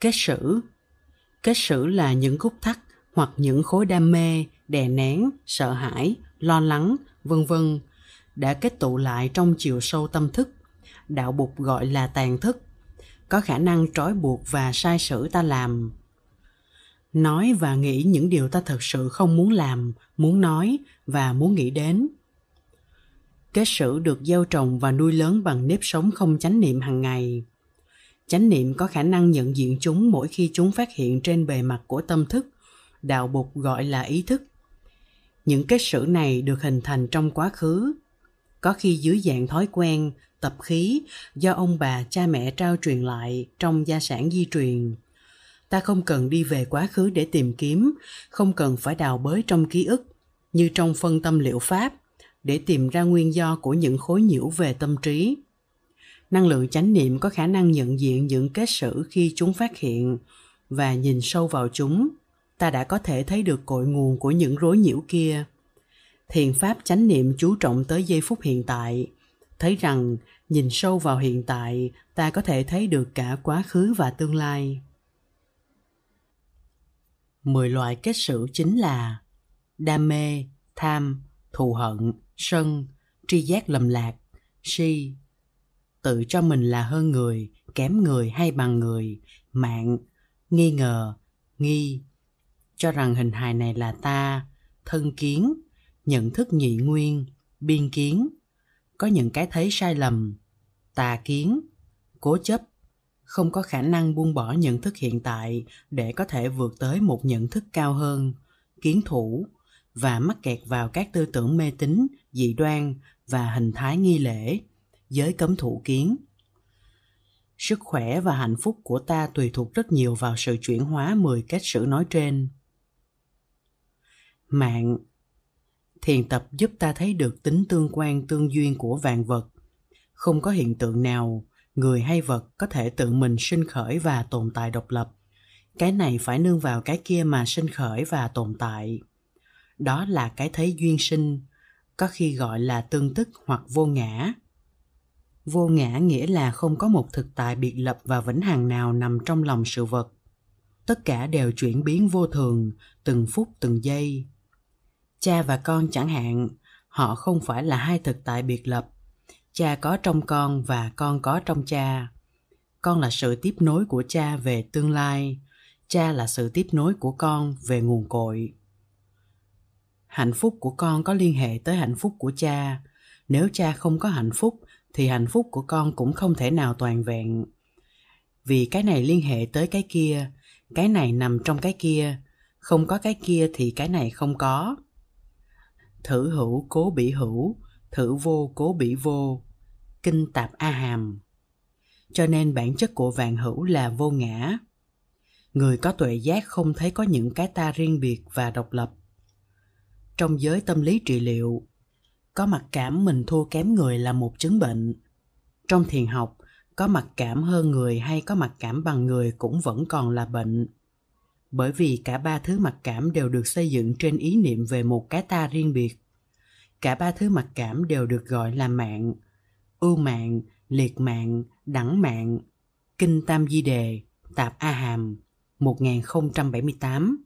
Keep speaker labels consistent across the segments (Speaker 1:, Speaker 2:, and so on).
Speaker 1: kết sử kết sử là những gút thắt hoặc những khối đam mê, đè nén, sợ hãi, lo lắng, vân vân đã kết tụ lại trong chiều sâu tâm thức. Đạo bục gọi là tàn thức. Có khả năng trói buộc và sai sử ta làm. Nói và nghĩ những điều ta thật sự không muốn làm, muốn nói và muốn nghĩ đến. Kết sử được gieo trồng và nuôi lớn bằng nếp sống không chánh niệm hàng ngày chánh niệm có khả năng nhận diện chúng mỗi khi chúng phát hiện trên bề mặt của tâm thức, đạo bục gọi là ý thức. Những kết sử này được hình thành trong quá khứ. Có khi dưới dạng thói quen, tập khí do ông bà, cha mẹ trao truyền lại trong gia sản di truyền. Ta không cần đi về quá khứ để tìm kiếm, không cần phải đào bới trong ký ức như trong phân tâm liệu pháp để tìm ra nguyên do của những khối nhiễu về tâm trí năng lượng chánh niệm có khả năng nhận diện những kết sử khi chúng phát hiện và nhìn sâu vào chúng. Ta đã có thể thấy được cội nguồn của những rối nhiễu kia. Thiền pháp chánh niệm chú trọng tới giây phút hiện tại. Thấy rằng, nhìn sâu vào hiện tại, ta có thể thấy được cả quá khứ và tương lai. Mười loại kết sử chính là đam mê, tham, thù hận, sân, tri giác lầm lạc, si tự cho mình là hơn người, kém người hay bằng người. Mạng, nghi ngờ, nghi. Cho rằng hình hài này là ta, thân kiến, nhận thức nhị nguyên, biên kiến. Có những cái thấy sai lầm, tà kiến, cố chấp. Không có khả năng buông bỏ nhận thức hiện tại để có thể vượt tới một nhận thức cao hơn, kiến thủ và mắc kẹt vào các tư tưởng mê tín, dị đoan và hình thái nghi lễ giới cấm thủ kiến sức khỏe và hạnh phúc của ta tùy thuộc rất nhiều vào sự chuyển hóa 10 cách sử nói trên. Mạng Thiền tập giúp ta thấy được tính tương quan tương duyên của vạn vật. Không có hiện tượng nào, người hay vật có thể tự mình sinh khởi và tồn tại độc lập. Cái này phải nương vào cái kia mà sinh khởi và tồn tại. Đó là cái thấy duyên sinh, có khi gọi là tương tức hoặc vô ngã vô ngã nghĩa là không có một thực tại biệt lập và vĩnh hằng nào nằm trong lòng sự vật. Tất cả đều chuyển biến vô thường, từng phút, từng giây. Cha và con chẳng hạn, họ không phải là hai thực tại biệt lập. Cha có trong con và con có trong cha. Con là sự tiếp nối của cha về tương lai, cha là sự tiếp nối của con về nguồn cội. Hạnh phúc của con có liên hệ tới hạnh phúc của cha. Nếu cha không có hạnh phúc thì hạnh phúc của con cũng không thể nào toàn vẹn. Vì cái này liên hệ tới cái kia, cái này nằm trong cái kia, không có cái kia thì cái này không có. Thử hữu cố bị hữu, thử vô cố bị vô. Kinh tạp a hàm cho nên bản chất của vạn hữu là vô ngã. Người có tuệ giác không thấy có những cái ta riêng biệt và độc lập. Trong giới tâm lý trị liệu có mặc cảm mình thua kém người là một chứng bệnh. Trong thiền học, có mặc cảm hơn người hay có mặc cảm bằng người cũng vẫn còn là bệnh. Bởi vì cả ba thứ mặc cảm đều được xây dựng trên ý niệm về một cái ta riêng biệt. Cả ba thứ mặc cảm đều được gọi là mạng. Ưu mạng, liệt mạng, đẳng mạng. Kinh tam di đề, tạp a hàm 1078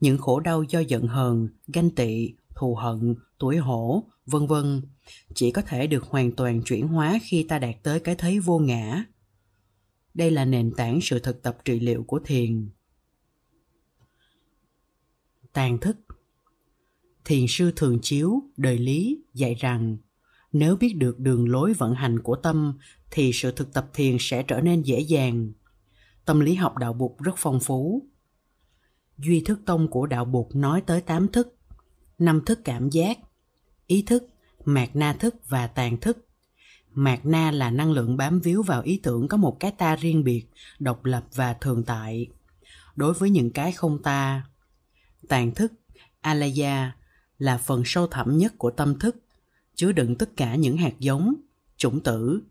Speaker 1: những khổ đau do giận hờn, ganh tị thù hận, tuổi hổ, vân vân chỉ có thể được hoàn toàn chuyển hóa khi ta đạt tới cái thấy vô ngã. Đây là nền tảng sự thực tập trị liệu của thiền. Tàn thức Thiền sư thường chiếu, đời lý, dạy rằng nếu biết được đường lối vận hành của tâm thì sự thực tập thiền sẽ trở nên dễ dàng. Tâm lý học đạo Bụt rất phong phú. Duy thức tông của đạo Bụt nói tới tám thức năm thức cảm giác, ý thức, mạt na thức và tàn thức. Mạt na là năng lượng bám víu vào ý tưởng có một cái ta riêng biệt, độc lập và thường tại. Đối với những cái không ta, tàn thức, alaya là phần sâu thẳm nhất của tâm thức, chứa đựng tất cả những hạt giống, chủng tử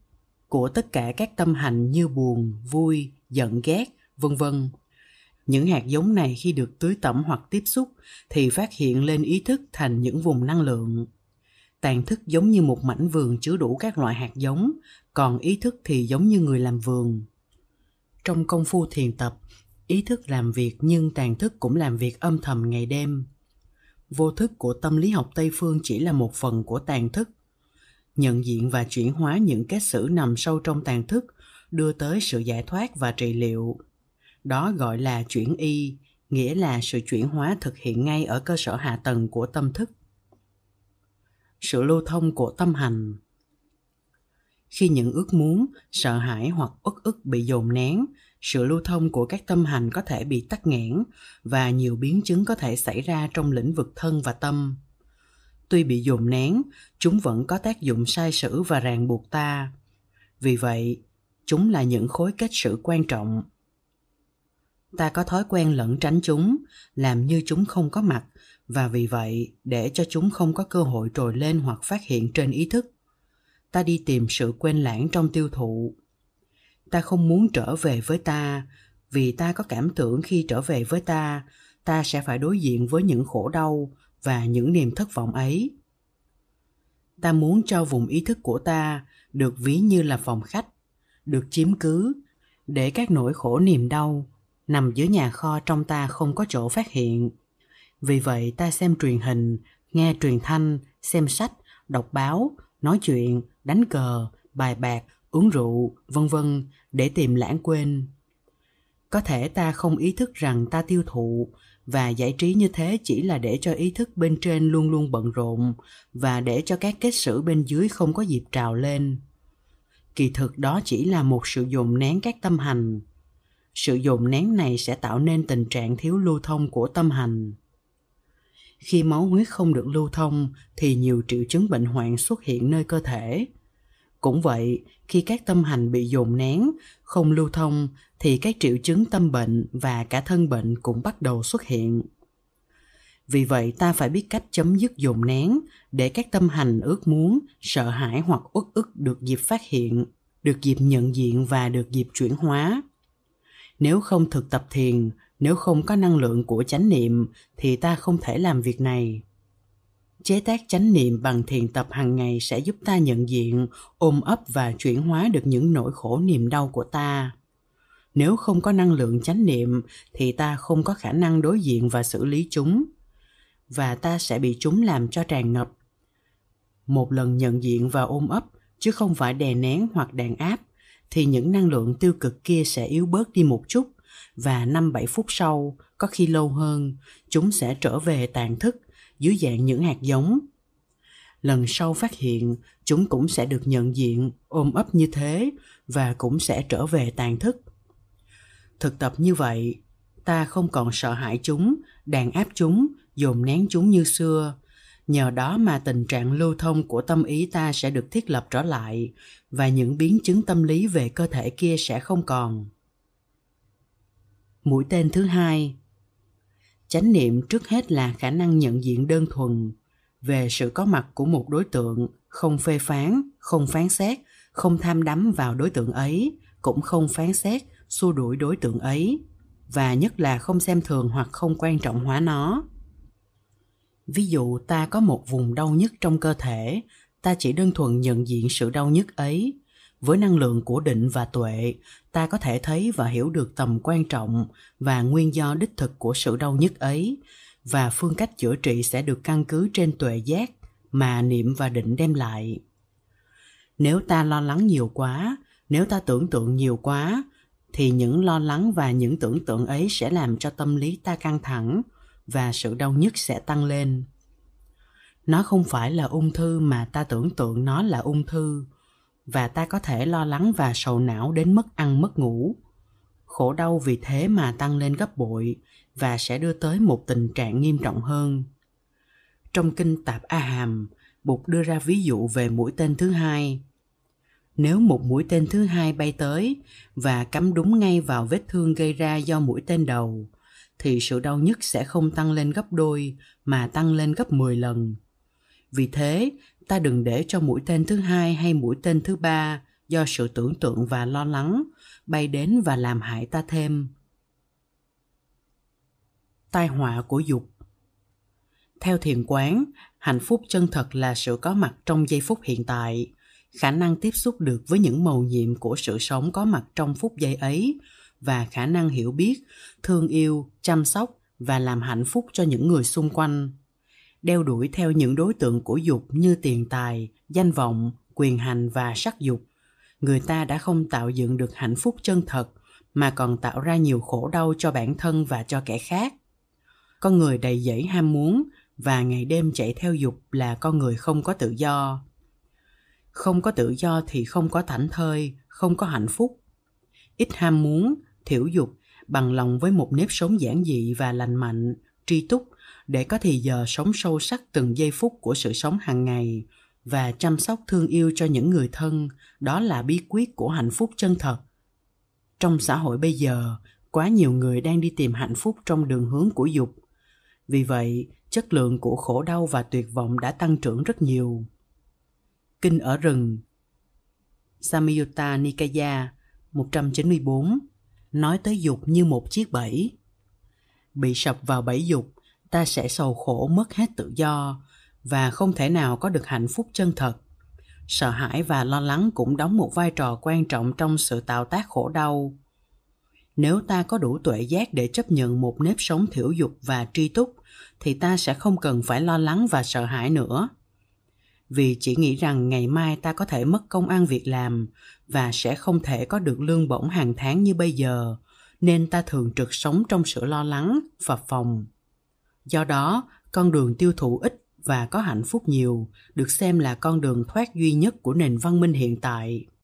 Speaker 1: của tất cả các tâm hành như buồn, vui, giận ghét, vân vân những hạt giống này khi được tưới tẩm hoặc tiếp xúc thì phát hiện lên ý thức thành những vùng năng lượng. Tàn thức giống như một mảnh vườn chứa đủ các loại hạt giống, còn ý thức thì giống như người làm vườn. trong công phu thiền tập ý thức làm việc nhưng tàn thức cũng làm việc âm thầm ngày đêm vô thức của tâm lý học tây phương chỉ là một phần của tàn thức nhận diện và chuyển hóa những kết xử nằm sâu trong tàn thức đưa tới sự giải thoát và trị liệu đó gọi là chuyển y, nghĩa là sự chuyển hóa thực hiện ngay ở cơ sở hạ tầng của tâm thức. Sự lưu thông của tâm hành. Khi những ước muốn, sợ hãi hoặc uất ức bị dồn nén, sự lưu thông của các tâm hành có thể bị tắc nghẽn và nhiều biến chứng có thể xảy ra trong lĩnh vực thân và tâm. Tuy bị dồn nén, chúng vẫn có tác dụng sai sử và ràng buộc ta. Vì vậy, chúng là những khối kết sử quan trọng ta có thói quen lẩn tránh chúng, làm như chúng không có mặt, và vì vậy để cho chúng không có cơ hội trồi lên hoặc phát hiện trên ý thức. Ta đi tìm sự quên lãng trong tiêu thụ. Ta không muốn trở về với ta, vì ta có cảm tưởng khi trở về với ta ta sẽ phải đối diện với những khổ đau và những niềm thất vọng ấy. Ta muốn cho vùng ý thức của ta được ví như là phòng khách, được chiếm cứ để các nỗi khổ niềm đau nằm dưới nhà kho trong ta không có chỗ phát hiện. Vì vậy ta xem truyền hình, nghe truyền thanh, xem sách, đọc báo, nói chuyện, đánh cờ, bài bạc, uống rượu, vân vân, để tìm lãng quên. Có thể ta không ý thức rằng ta tiêu thụ, và giải trí như thế chỉ là để cho ý thức bên trên luôn luôn bận rộn, và để cho các kết sử bên dưới không có dịp trào lên. Kỳ thực đó chỉ là một sự dồn nén các tâm hành sự dồn nén này sẽ tạo nên tình trạng thiếu lưu thông của tâm hành. Khi máu huyết không được lưu thông, thì nhiều triệu chứng bệnh hoạn xuất hiện nơi cơ thể. Cũng vậy, khi các tâm hành bị dồn nén, không lưu thông, thì các triệu chứng tâm bệnh và cả thân bệnh cũng bắt đầu xuất hiện. Vì vậy, ta phải biết cách chấm dứt dồn nén để các tâm hành ước muốn, sợ hãi hoặc uất ức được dịp phát hiện, được dịp nhận diện và được dịp chuyển hóa nếu không thực tập thiền, nếu không có năng lượng của chánh niệm, thì ta không thể làm việc này. Chế tác chánh niệm bằng thiền tập hàng ngày sẽ giúp ta nhận diện, ôm ấp và chuyển hóa được những nỗi khổ niềm đau của ta. Nếu không có năng lượng chánh niệm, thì ta không có khả năng đối diện và xử lý chúng, và ta sẽ bị chúng làm cho tràn ngập. Một lần nhận diện và ôm ấp, chứ không phải đè nén hoặc đàn áp thì những năng lượng tiêu cực kia sẽ yếu bớt đi một chút và 5-7 phút sau, có khi lâu hơn, chúng sẽ trở về tàn thức dưới dạng những hạt giống. Lần sau phát hiện, chúng cũng sẽ được nhận diện, ôm ấp như thế và cũng sẽ trở về tàn thức. Thực tập như vậy, ta không còn sợ hãi chúng, đàn áp chúng, dồn nén chúng như xưa. Nhờ đó mà tình trạng lưu thông của tâm ý ta sẽ được thiết lập trở lại và những biến chứng tâm lý về cơ thể kia sẽ không còn. Mũi tên thứ hai Chánh niệm trước hết là khả năng nhận diện đơn thuần về sự có mặt của một đối tượng, không phê phán, không phán xét, không tham đắm vào đối tượng ấy, cũng không phán xét, xua đuổi đối tượng ấy, và nhất là không xem thường hoặc không quan trọng hóa nó. Ví dụ ta có một vùng đau nhức trong cơ thể, ta chỉ đơn thuần nhận diện sự đau nhức ấy, với năng lượng của định và tuệ ta có thể thấy và hiểu được tầm quan trọng và nguyên do đích thực của sự đau nhức ấy và phương cách chữa trị sẽ được căn cứ trên tuệ giác mà niệm và định đem lại. Nếu ta lo lắng nhiều quá nếu ta tưởng tượng nhiều quá thì những lo lắng và những tưởng tượng ấy sẽ làm cho tâm lý ta căng thẳng và sự đau nhức sẽ tăng lên. Nó không phải là ung thư mà ta tưởng tượng nó là ung thư, và ta có thể lo lắng và sầu não đến mất ăn mất ngủ. Khổ đau vì thế mà tăng lên gấp bội và sẽ đưa tới một tình trạng nghiêm trọng hơn. Trong kinh tạp a hàm bụt đưa ra ví dụ về mũi tên thứ hai. Nếu một mũi tên thứ hai bay tới và cắm đúng ngay vào vết thương gây ra do mũi tên đầu thì sự đau nhức sẽ không tăng lên gấp đôi mà tăng lên gấp 10 lần. Vì thế, ta đừng để cho mũi tên thứ hai hay mũi tên thứ ba do sự tưởng tượng và lo lắng bay đến và làm hại ta thêm. Tai họa của dục. Theo thiền quán hạnh phúc chân thật là sự có mặt trong giây phút hiện tại. Khả năng tiếp xúc được với những màu nhiệm của sự sống có mặt trong phút giây ấy và khả năng hiểu biết, thương yêu, chăm sóc và làm hạnh phúc cho những người xung quanh. Đeo đuổi theo những đối tượng của dục như tiền tài, danh vọng, quyền hành và sắc dục. Người ta đã không tạo dựng được hạnh phúc chân thật, mà còn tạo ra nhiều khổ đau cho bản thân và cho kẻ khác. Con người đầy dẫy ham muốn và ngày đêm chạy theo dục là con người không có tự do. Không có tự do thì không có thảnh thơi, không có hạnh phúc. Ít ham muốn thiểu dục, bằng lòng với một nếp sống giản dị và lành mạnh, tri túc, để có thì giờ sống sâu sắc từng giây phút của sự sống hàng ngày và chăm sóc thương yêu cho những người thân. Đó là bí quyết của hạnh phúc chân thật. Trong xã hội bây giờ, quá nhiều người đang đi tìm hạnh phúc trong đường hướng của dục. Vì vậy, chất lượng của khổ đau và tuyệt vọng đã tăng trưởng rất nhiều. Kinh ở rừng, Samyutta Nikaya 194 nói tới dục như một chiếc bẫy. Bị sập vào bẫy dục, ta sẽ sầu khổ mất hết tự do và không thể nào có được hạnh phúc chân thật. Sợ hãi và lo lắng cũng đóng một vai trò quan trọng trong sự tạo tác khổ đau. Nếu ta có đủ tuệ giác để chấp nhận một nếp sống thiểu dục và tri túc, thì ta sẽ không cần phải lo lắng và sợ hãi nữa vì chỉ nghĩ rằng ngày mai ta có thể mất công ăn việc làm và sẽ không thể có được lương bổng hàng tháng như bây giờ, nên ta thường trực sống trong sự lo lắng và phòng. Do đó, con đường tiêu thụ ít và có hạnh phúc nhiều được xem là con đường thoát duy nhất của nền văn minh hiện tại.